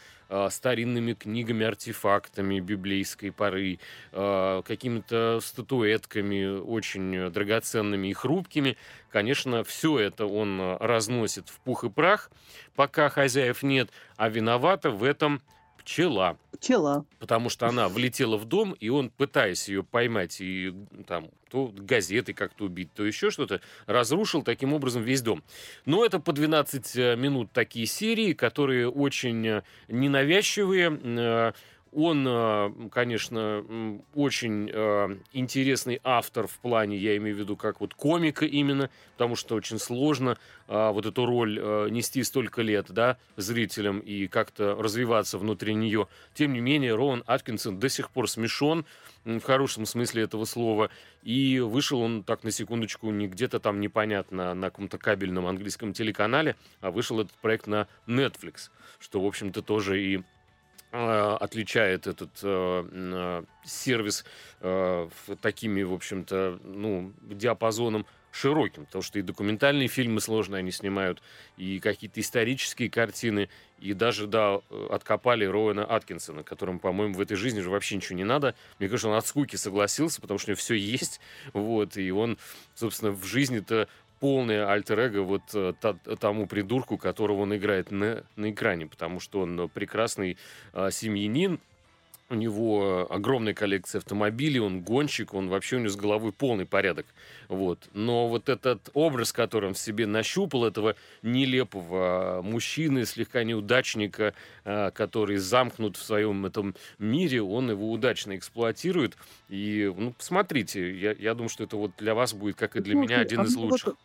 старинными книгами, артефактами библейской поры, а, какими-то статуэтками очень драгоценными и хрупкими. Конечно, все это он разносит в пух и прах, пока хозяев нет, а виновата в этом пчела.
Пчела.
Потому что она влетела в дом, и он, пытаясь ее поймать и там то газеты как-то убить, то еще что-то, разрушил таким образом весь дом. Но это по 12 э, минут такие серии, которые очень э, ненавязчивые, э, он, э, конечно, очень э, интересный автор в плане, я имею в виду, как вот комика именно, потому что очень сложно э, вот эту роль нести столько лет, да, зрителям и как-то развиваться внутри нее. Тем не менее, Роуэн Аткинсон до сих пор смешон, в хорошем смысле этого слова. И вышел он, так на секундочку, не где-то там непонятно на каком-то кабельном английском телеканале, а вышел этот проект на Netflix, что, в общем-то, тоже и отличает этот э, э, сервис э, такими, в общем-то, ну, диапазоном широким, потому что и документальные фильмы сложные они снимают, и какие-то исторические картины, и даже, да, э, откопали Роуэна Аткинсона, которому, по-моему, в этой жизни же вообще ничего не надо. Мне кажется, он от скуки согласился, потому что у него все есть, вот, и он, собственно, в жизни-то полное альтер-эго вот э, тому придурку, которого он играет на, на экране, потому что он прекрасный а, семьянин, у него огромная коллекция автомобилей, он гонщик, он вообще у него с головой полный порядок. Вот. Но вот этот образ, который он в себе нащупал, этого нелепого мужчины, слегка неудачника, который замкнут в своем этом мире, он его удачно эксплуатирует. И, ну, посмотрите, я, я думаю, что это вот для вас будет, как и для Слушай, меня, один а из лучших.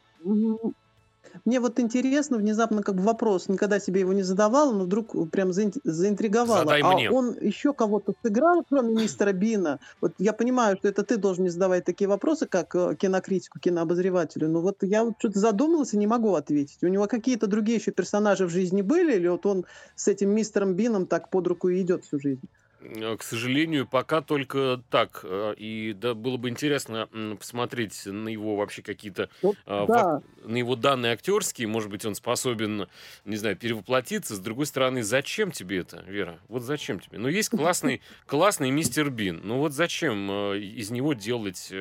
Мне вот интересно, внезапно как бы вопрос, никогда себе его не задавала, но вдруг прям заинтриговала.
Задай
а
мне.
он еще кого-то сыграл, кроме мистера Бина? Вот я понимаю, что это ты должен не задавать такие вопросы, как э, кинокритику, кинообозревателю, но вот я вот что-то задумалась и не могу ответить. У него какие-то другие еще персонажи в жизни были, или вот он с этим мистером Бином так под руку и идет всю жизнь?
К сожалению, пока только так. И да, было бы интересно посмотреть на его вообще какие-то... Вот, да. На его данные актерские. Может быть, он способен, не знаю, перевоплотиться. С другой стороны, зачем тебе это, Вера? Вот зачем тебе? Ну, есть классный, классный мистер Бин. Ну, вот зачем из него делать,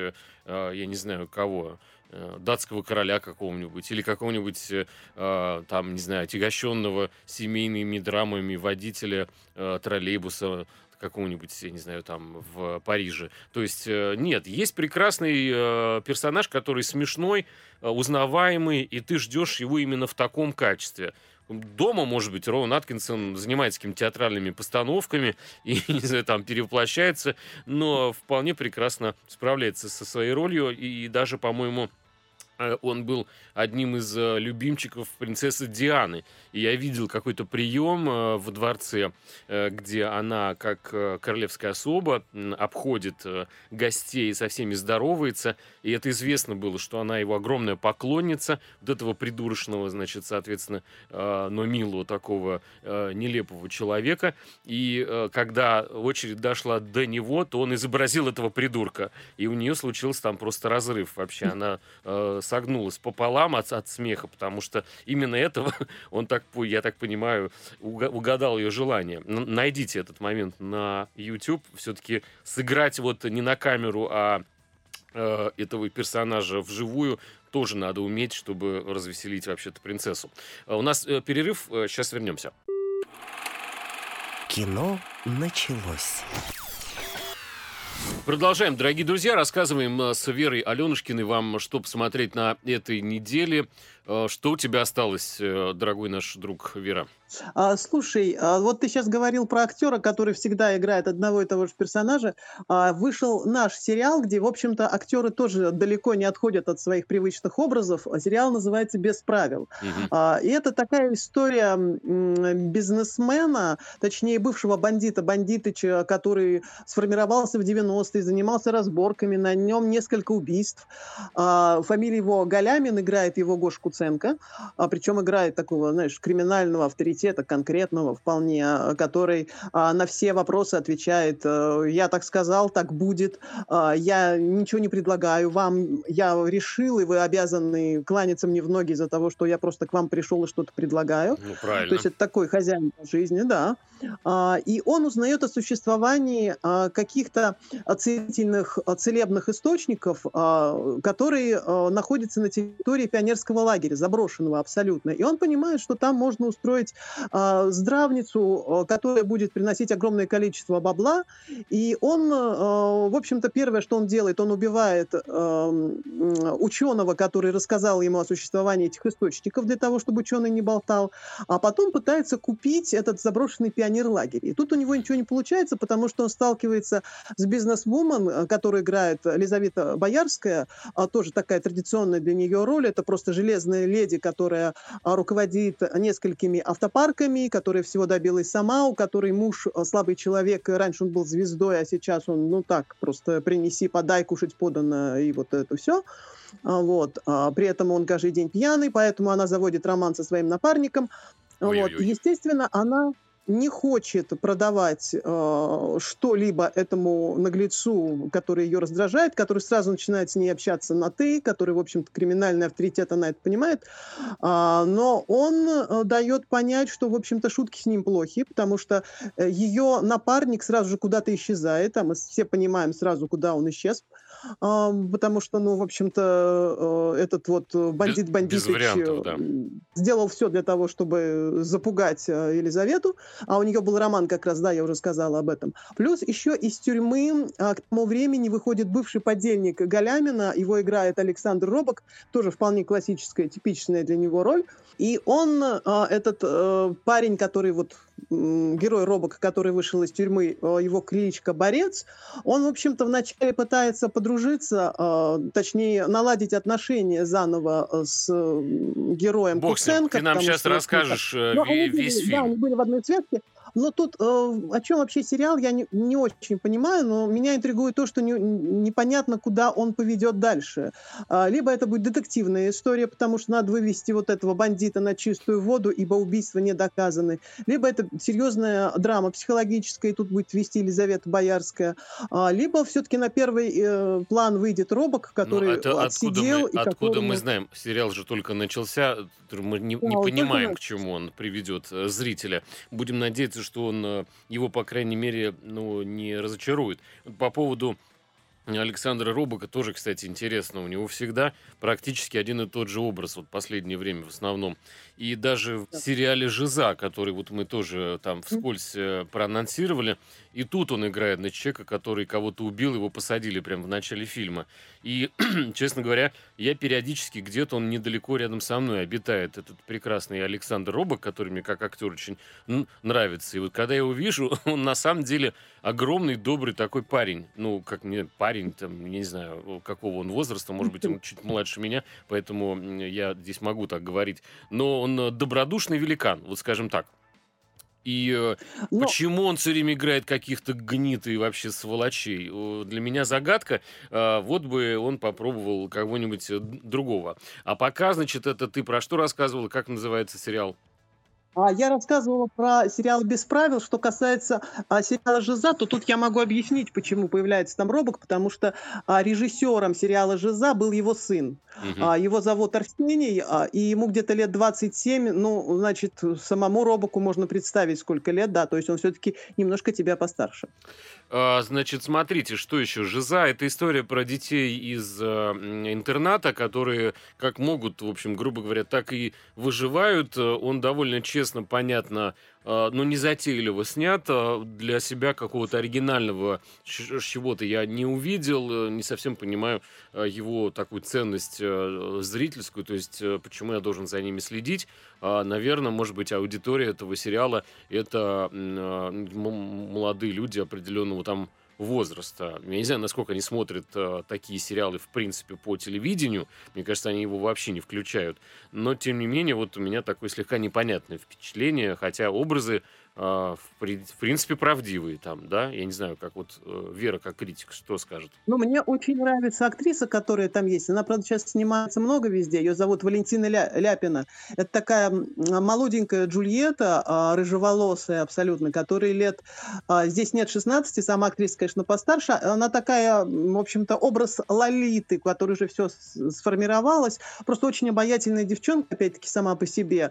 я не знаю, кого? Э, датского короля какого-нибудь или какого-нибудь, э, там, не знаю, отягощенного семейными драмами водителя э, троллейбуса какого-нибудь, я не знаю, там, в Париже. То есть, нет, есть прекрасный персонаж, который смешной, узнаваемый, и ты ждешь его именно в таком качестве. Дома, может быть, Роуэн Аткинсон занимается какими-то театральными постановками и, не знаю, там перевоплощается, но вполне прекрасно справляется со своей ролью и даже, по-моему, Э, он был одним из э, любимчиков принцессы Дианы. И я видел какой-то прием э, в дворце, где она, как королевская особа, обходит гостей и со всеми здоровается. И это известно было, что она его огромная поклонница, вот этого придурочного, значит, соответственно, но милого такого нелепого человека. И когда очередь дошла до него, то он изобразил этого придурка. И у нее случился там просто разрыв. Вообще она согнулась пополам от, от смеха, потому что именно этого он так, я так понимаю, угадал ее желание. Найдите этот момент на YouTube. Все-таки сыграть вот не на камеру, а э, этого персонажа вживую тоже надо уметь, чтобы развеселить вообще-то принцессу. У нас э, перерыв, сейчас э, вернемся.
Кино началось.
Продолжаем, дорогие друзья. Рассказываем э, с Верой Аленушкиной вам, что посмотреть на этой неделе. Э, что у тебя осталось, э, дорогой наш друг Вера?
А, слушай, а вот ты сейчас говорил про актера, который всегда играет одного и того же персонажа. А, вышел наш сериал, где, в общем-то, актеры тоже далеко не отходят от своих привычных образов. Сериал называется «Без правил». Угу. А, и это такая история бизнесмена, точнее, бывшего бандита, бандитыча, который сформировался в 90-е, занимался разборками, на нем несколько убийств. А, фамилия его Галямин, играет его Гош Куценко, а, причем играет такого, знаешь, криминального авторитета конкретного вполне, а, который а, на все вопросы отвечает, э, я так сказал, так будет, я ничего не предлагаю вам, я решил, и вы обязаны кланяться мне в ноги из-за того, что я просто к вам пришел и что-то предлагаю.
Ну, правильно.
То есть это такой хозяин жизни, да. И он узнает о существовании каких-то целительных, целебных источников, которые находятся на территории пионерского лагеря, заброшенного абсолютно. И он понимает, что там можно устроить э, здравницу, а, которая будет приносить огромное количество бабла. И он, э, в общем-то, первое, что он делает, он убивает э, ученого, который рассказал ему о существовании этих источников для того, чтобы ученый не болтал, а потом пытается купить этот заброшенный пионер-лагерь. И тут у него ничего не получается, потому что он сталкивается с бизнес-вумен, которая играет Лизавета Боярская, тоже такая традиционная для нее роль. Это просто железная леди, которая руководит несколькими автопарками парками, которая всего добилась сама, у которой муж э, слабый человек, раньше он был звездой, а сейчас он, ну так, просто принеси, подай, кушать подано, и вот это все. А, вот. А, при этом он каждый день пьяный, поэтому она заводит роман со своим напарником. Ой-ой-ой. Вот. Естественно, она не хочет продавать э, что-либо этому наглецу, который ее раздражает, который сразу начинает с ней общаться на «ты», который, в общем-то, криминальный авторитет, она это понимает, э, но он э, дает понять, что, в общем-то, шутки с ним плохи, потому что э, ее напарник сразу же куда-то исчезает, а мы все понимаем сразу, куда он исчез, э, потому что, ну, в общем-то, э, этот вот бандит бандитыч да. сделал все для того, чтобы запугать Елизавету, а у нее был роман как раз, да, я уже сказала об этом. Плюс еще из тюрьмы а, к тому времени выходит бывший подельник Галямина, его играет Александр Робок, тоже вполне классическая, типичная для него роль. И он, а, этот а, парень, который вот герой Робок, который вышел из тюрьмы, а, его кличка Борец, он, в общем-то, вначале пытается подружиться, а, точнее, наладить отношения заново с героем
Бог Куценко. Ты нам сейчас расскажешь э, весь
были,
фильм.
Да, они были в одной связке. Но тут э, о чем вообще сериал, я не, не очень понимаю, но меня интригует то, что не, непонятно, куда он поведет дальше. А, либо это будет детективная история, потому что надо вывести вот этого бандита на чистую воду, ибо убийства не доказаны. Либо это серьезная драма психологическая, и тут будет вести Елизавета Боярская. А, либо все-таки на первый э, план выйдет Робок, ну, который это отсидел.
Откуда, мы, откуда мы знаем? Сериал же только начался, мы не, не понимаем, к чему он приведет э, зрителя. Будем надеяться, что он э, его, по крайней мере, ну, не разочарует. По поводу Александра Робока тоже, кстати, интересно. У него всегда практически один и тот же образ вот последнее время в основном. И даже в сериале «Жиза», который вот мы тоже там вскользь э, проанонсировали, и тут он играет на человека, который кого-то убил, его посадили прямо в начале фильма. И, честно говоря, я периодически где-то он недалеко рядом со мной обитает, этот прекрасный Александр Робок, который мне как актер очень нравится. И вот когда я его вижу, он на самом деле огромный, добрый такой парень. Ну, как мне парень, там, я не знаю, какого он возраста, может быть, он чуть младше меня, поэтому я здесь могу так говорить. Но он э, добродушный великан, вот скажем так. И э, Но... почему он все время играет каких-то гнит и вообще сволочей? Для меня загадка. А, вот бы он попробовал кого-нибудь э, другого. А пока, значит, это ты про что рассказывал? Как называется сериал?
А, я рассказывала про сериал «Без правил». Что касается а, сериала «Жиза», то тут я могу объяснить, почему появляется там Робок, потому что а, режиссером сериала «Жиза» был его сын. Угу. Его зовут Арсений, и ему где-то лет 27. Ну, значит, самому Робоку можно представить, сколько лет, да, то есть он все-таки немножко тебя постарше.
А, значит, смотрите, что еще? «Жиза» — это история про детей из э, интерната, которые как могут, в общем, грубо говоря, так и выживают. Он довольно честно понятно, э, ну, не затейливо снят. Для себя какого-то оригинального чего-то я не увидел, э, не совсем понимаю э, его такую ценность зрительскую, то есть почему я должен за ними следить. Наверное, может быть, аудитория этого сериала — это молодые люди определенного там возраста. Я не знаю, насколько они смотрят э, такие сериалы, в принципе, по телевидению. Мне кажется, они его вообще не включают. Но, тем не менее, вот у меня такое слегка непонятное впечатление, хотя образы в, в принципе, правдивые там, да? Я не знаю, как вот э, Вера, как критик, что скажет?
Ну, мне очень нравится актриса, которая там есть. Она, правда, сейчас снимается много везде. Ее зовут Валентина Ля Ляпина. Это такая молоденькая Джульетта, а, рыжеволосая абсолютно, которой лет... А, здесь нет 16, сама актриса, конечно, постарше. Она такая, в общем-то, образ Лолиты, который уже все сформировалась. Просто очень обаятельная девчонка, опять-таки, сама по себе.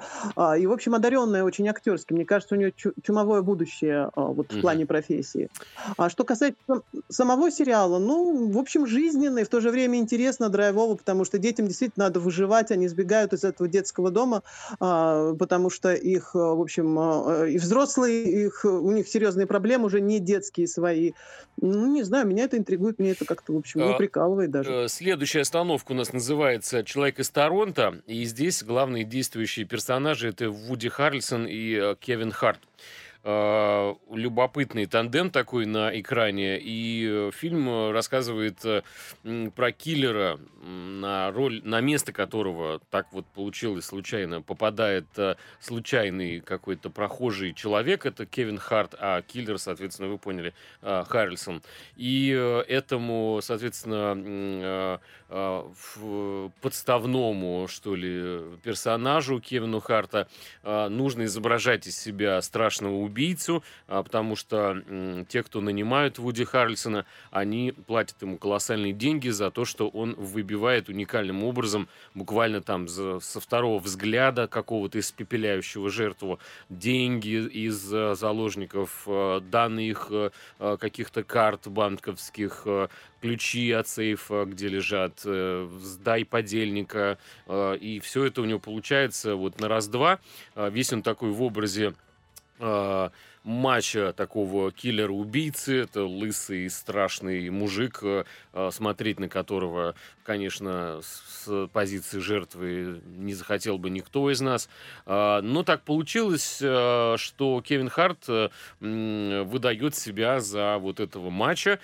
И, в общем, одаренная очень актерски. Мне кажется, у нее чумовое будущее а, вот в плане профессии. А что касается самого сериала, ну, в общем, жизненный, в то же время интересно, драйвово, потому что детям действительно надо выживать, они сбегают из этого детского дома, а, потому что их, в общем, а, и взрослые, их, у них серьезные проблемы уже не детские свои. Ну, не знаю, меня это интригует, мне это как-то, в общем, ну, прикалывает даже.
Э, следующая остановка у нас называется «Человек из Торонто», и здесь главные действующие персонажи — это Вуди Харрельсон и э, Кевин Харт. Э, любопытный тандем такой на экране. И э, фильм рассказывает э, про киллера, на роль, на место которого так вот получилось случайно, попадает случайный какой-то прохожий человек, это Кевин Харт, а киллер, соответственно, вы поняли, Харрельсон. И этому, соответственно, подставному, что ли, персонажу Кевину Харта нужно изображать из себя страшного убийцу, а, потому что те, кто нанимают Вуди Харрельсона, они платят ему колоссальные деньги за то, что он выбивает уникальным образом, буквально там со второго взгляда какого-то испепеляющего жертву, деньги из заложников, данные их каких-то карт банковских, ключи от сейфа, где лежат, э, сдай подельника, и все это у него получается вот на раз-два. Весь он такой в образе э, матча такого киллера-убийцы. Это лысый, страшный мужик, э, смотреть на которого, конечно, с позиции жертвы не захотел бы никто из нас. Э, но так получилось, э, что Кевин Харт э, выдает себя за вот этого матча.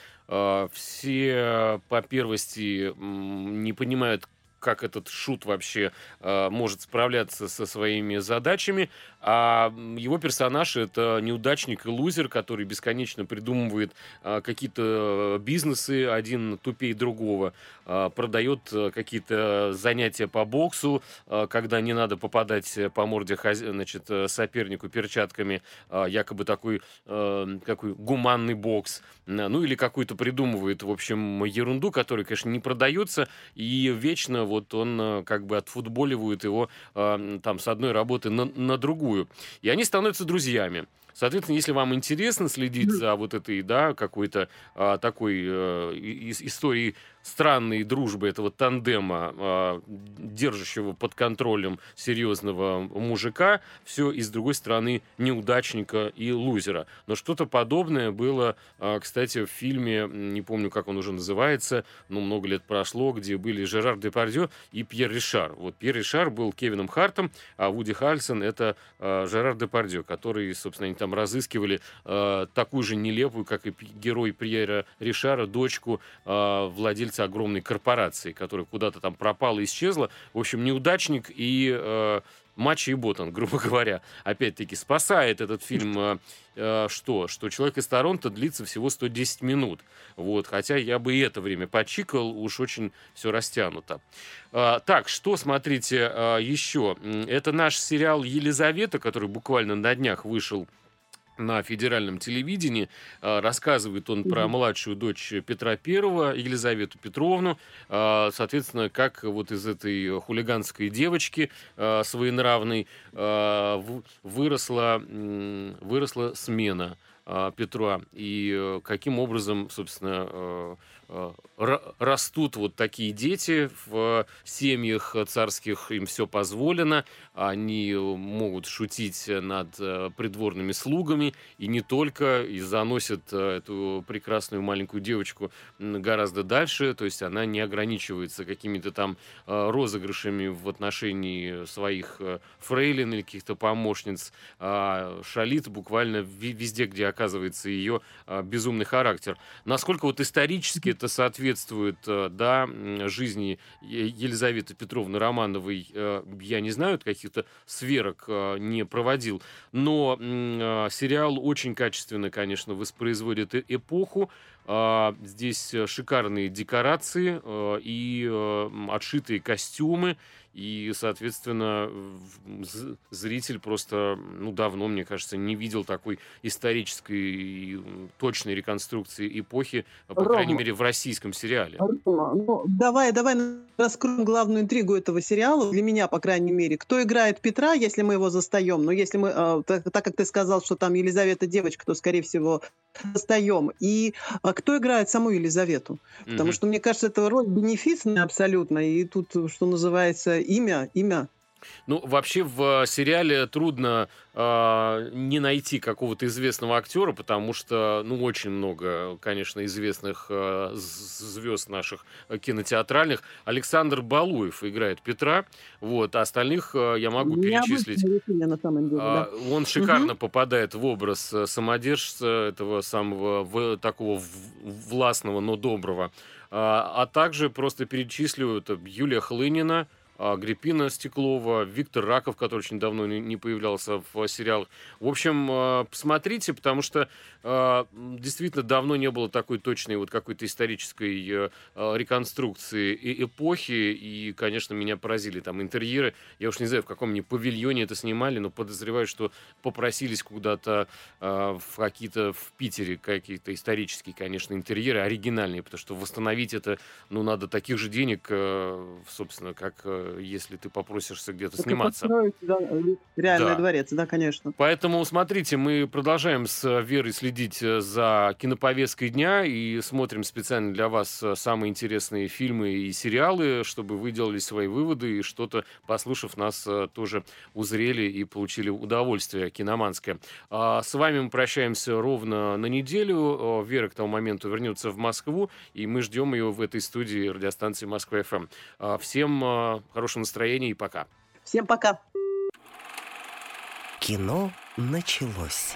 Все по первости не понимают, как этот шут вообще э, может справляться со своими задачами. А его персонаж это неудачник и лузер, который бесконечно придумывает э, какие-то бизнесы, один тупее другого, э, продает какие-то занятия по боксу, э, когда не надо попадать по морде значит, сопернику перчатками, э, якобы такой, э, какой гуманный бокс, ну или какую-то придумывает, в общем, ерунду, которая, конечно, не продается, и вечно вот он э, как бы отфутболивает его э, там с одной работы на, на другую. И они становятся друзьями. Соответственно, если вам интересно следить за вот этой, да, какой-то а, такой а, историей странной дружбы этого тандема, а, держащего под контролем серьезного мужика, все и с другой стороны неудачника и лузера. Но что-то подобное было, а, кстати, в фильме, не помню, как он уже называется, но много лет прошло, где были Жерар Депардье и Пьер Ришар. Вот Пьер Ришар был Кевином Хартом, а Вуди Хальсон это а, Жерар Депардье, который, собственно, там разыскивали э, такую же нелепую, как и герой Пьера Ришара, дочку э, владельца огромной корпорации, которая куда-то там пропала, исчезла. В общем, неудачник и э, Мачо и Ботан, грубо говоря, опять-таки спасает этот фильм э, э, что? Что «Человек из Торонто» длится всего 110 минут. Вот, хотя я бы и это время почикал, уж очень все растянуто. Э, так, что смотрите э, еще? Это наш сериал «Елизавета», который буквально на днях вышел на федеральном телевидении. А, рассказывает он про младшую дочь Петра Первого, Елизавету Петровну. А, соответственно, как вот из этой хулиганской девочки а, своенравной выросла, выросла смена Петра. И э, каким образом, собственно, э, растут вот такие дети в семьях царских, им все позволено, они могут шутить над э, придворными слугами, и не только, и заносят э, эту прекрасную маленькую девочку гораздо дальше, то есть она не ограничивается какими-то там розыгрышами в отношении своих фрейлин или каких-то помощниц, а шалит буквально везде, где оказывается ее безумный характер. Насколько вот исторически это соответствует, э, да, жизни Елизаветы Петровны Романовой, э, я не знаю, каких-то сверок э, не проводил, но сериал очень качественно, конечно, воспроизводит эпоху, а, Здесь шикарные декорации и отшитые костюмы. И, соответственно, зритель просто, ну, давно, мне кажется, не видел такой исторической и точной реконструкции эпохи, по Рома, крайней мере, в российском сериале.
Рома, ну, давай, давай раскроем главную интригу этого сериала, для меня, по крайней мере. Кто играет Петра, если мы его застаем? Но если мы, э, так, так как ты сказал, что там Елизавета девочка, то, скорее всего, застаем. И а кто играет саму Елизавету? Потому mm-hmm. что, мне кажется, это роль бенефисная абсолютно. И тут, что называется, имя, имя
ну, вообще в сериале трудно э, не найти какого-то известного актера, потому что, ну, очень много, конечно, известных э, звезд наших кинотеатральных. Александр Балуев играет Петра, вот, а остальных э, я могу перечислить. На самом деле, да. Он шикарно угу. попадает в образ самодержца этого самого в, такого властного, но доброго. А, а также просто перечислю это Юлия Хлынина, Гриппина Стеклова, Виктор Раков, который очень давно не появлялся в сериалах. В общем, а, посмотрите, потому что а, действительно давно не было такой точной вот какой-то исторической э, а, реконструкции эпохи, и, конечно, меня поразили там интерьеры. Я уж не знаю, в каком они павильоне это снимали, но подозреваю, что попросились куда-то в какие-то в Питере какие-то исторические, конечно, интерьеры оригинальные, потому что восстановить это, ну, надо таких же денег, э, собственно, как э, если ты попросишься где-то так сниматься.
Да, реальный да. дворец, да, конечно.
Поэтому, смотрите, мы продолжаем с Верой следить э, за киноповесткой дня и смотрим специально для вас э, самые интересные фильмы и сериалы, чтобы вы делали свои выводы и что-то, послушав нас, э, тоже узрели и получили удовольствие киноманское. А с вами мы прощаемся ровно на неделю. Вера к тому моменту вернется в Москву, и мы ждем ее в этой студии радиостанции Москва-ФМ. А всем хорошего настроения и пока.
Всем пока.
Кино началось.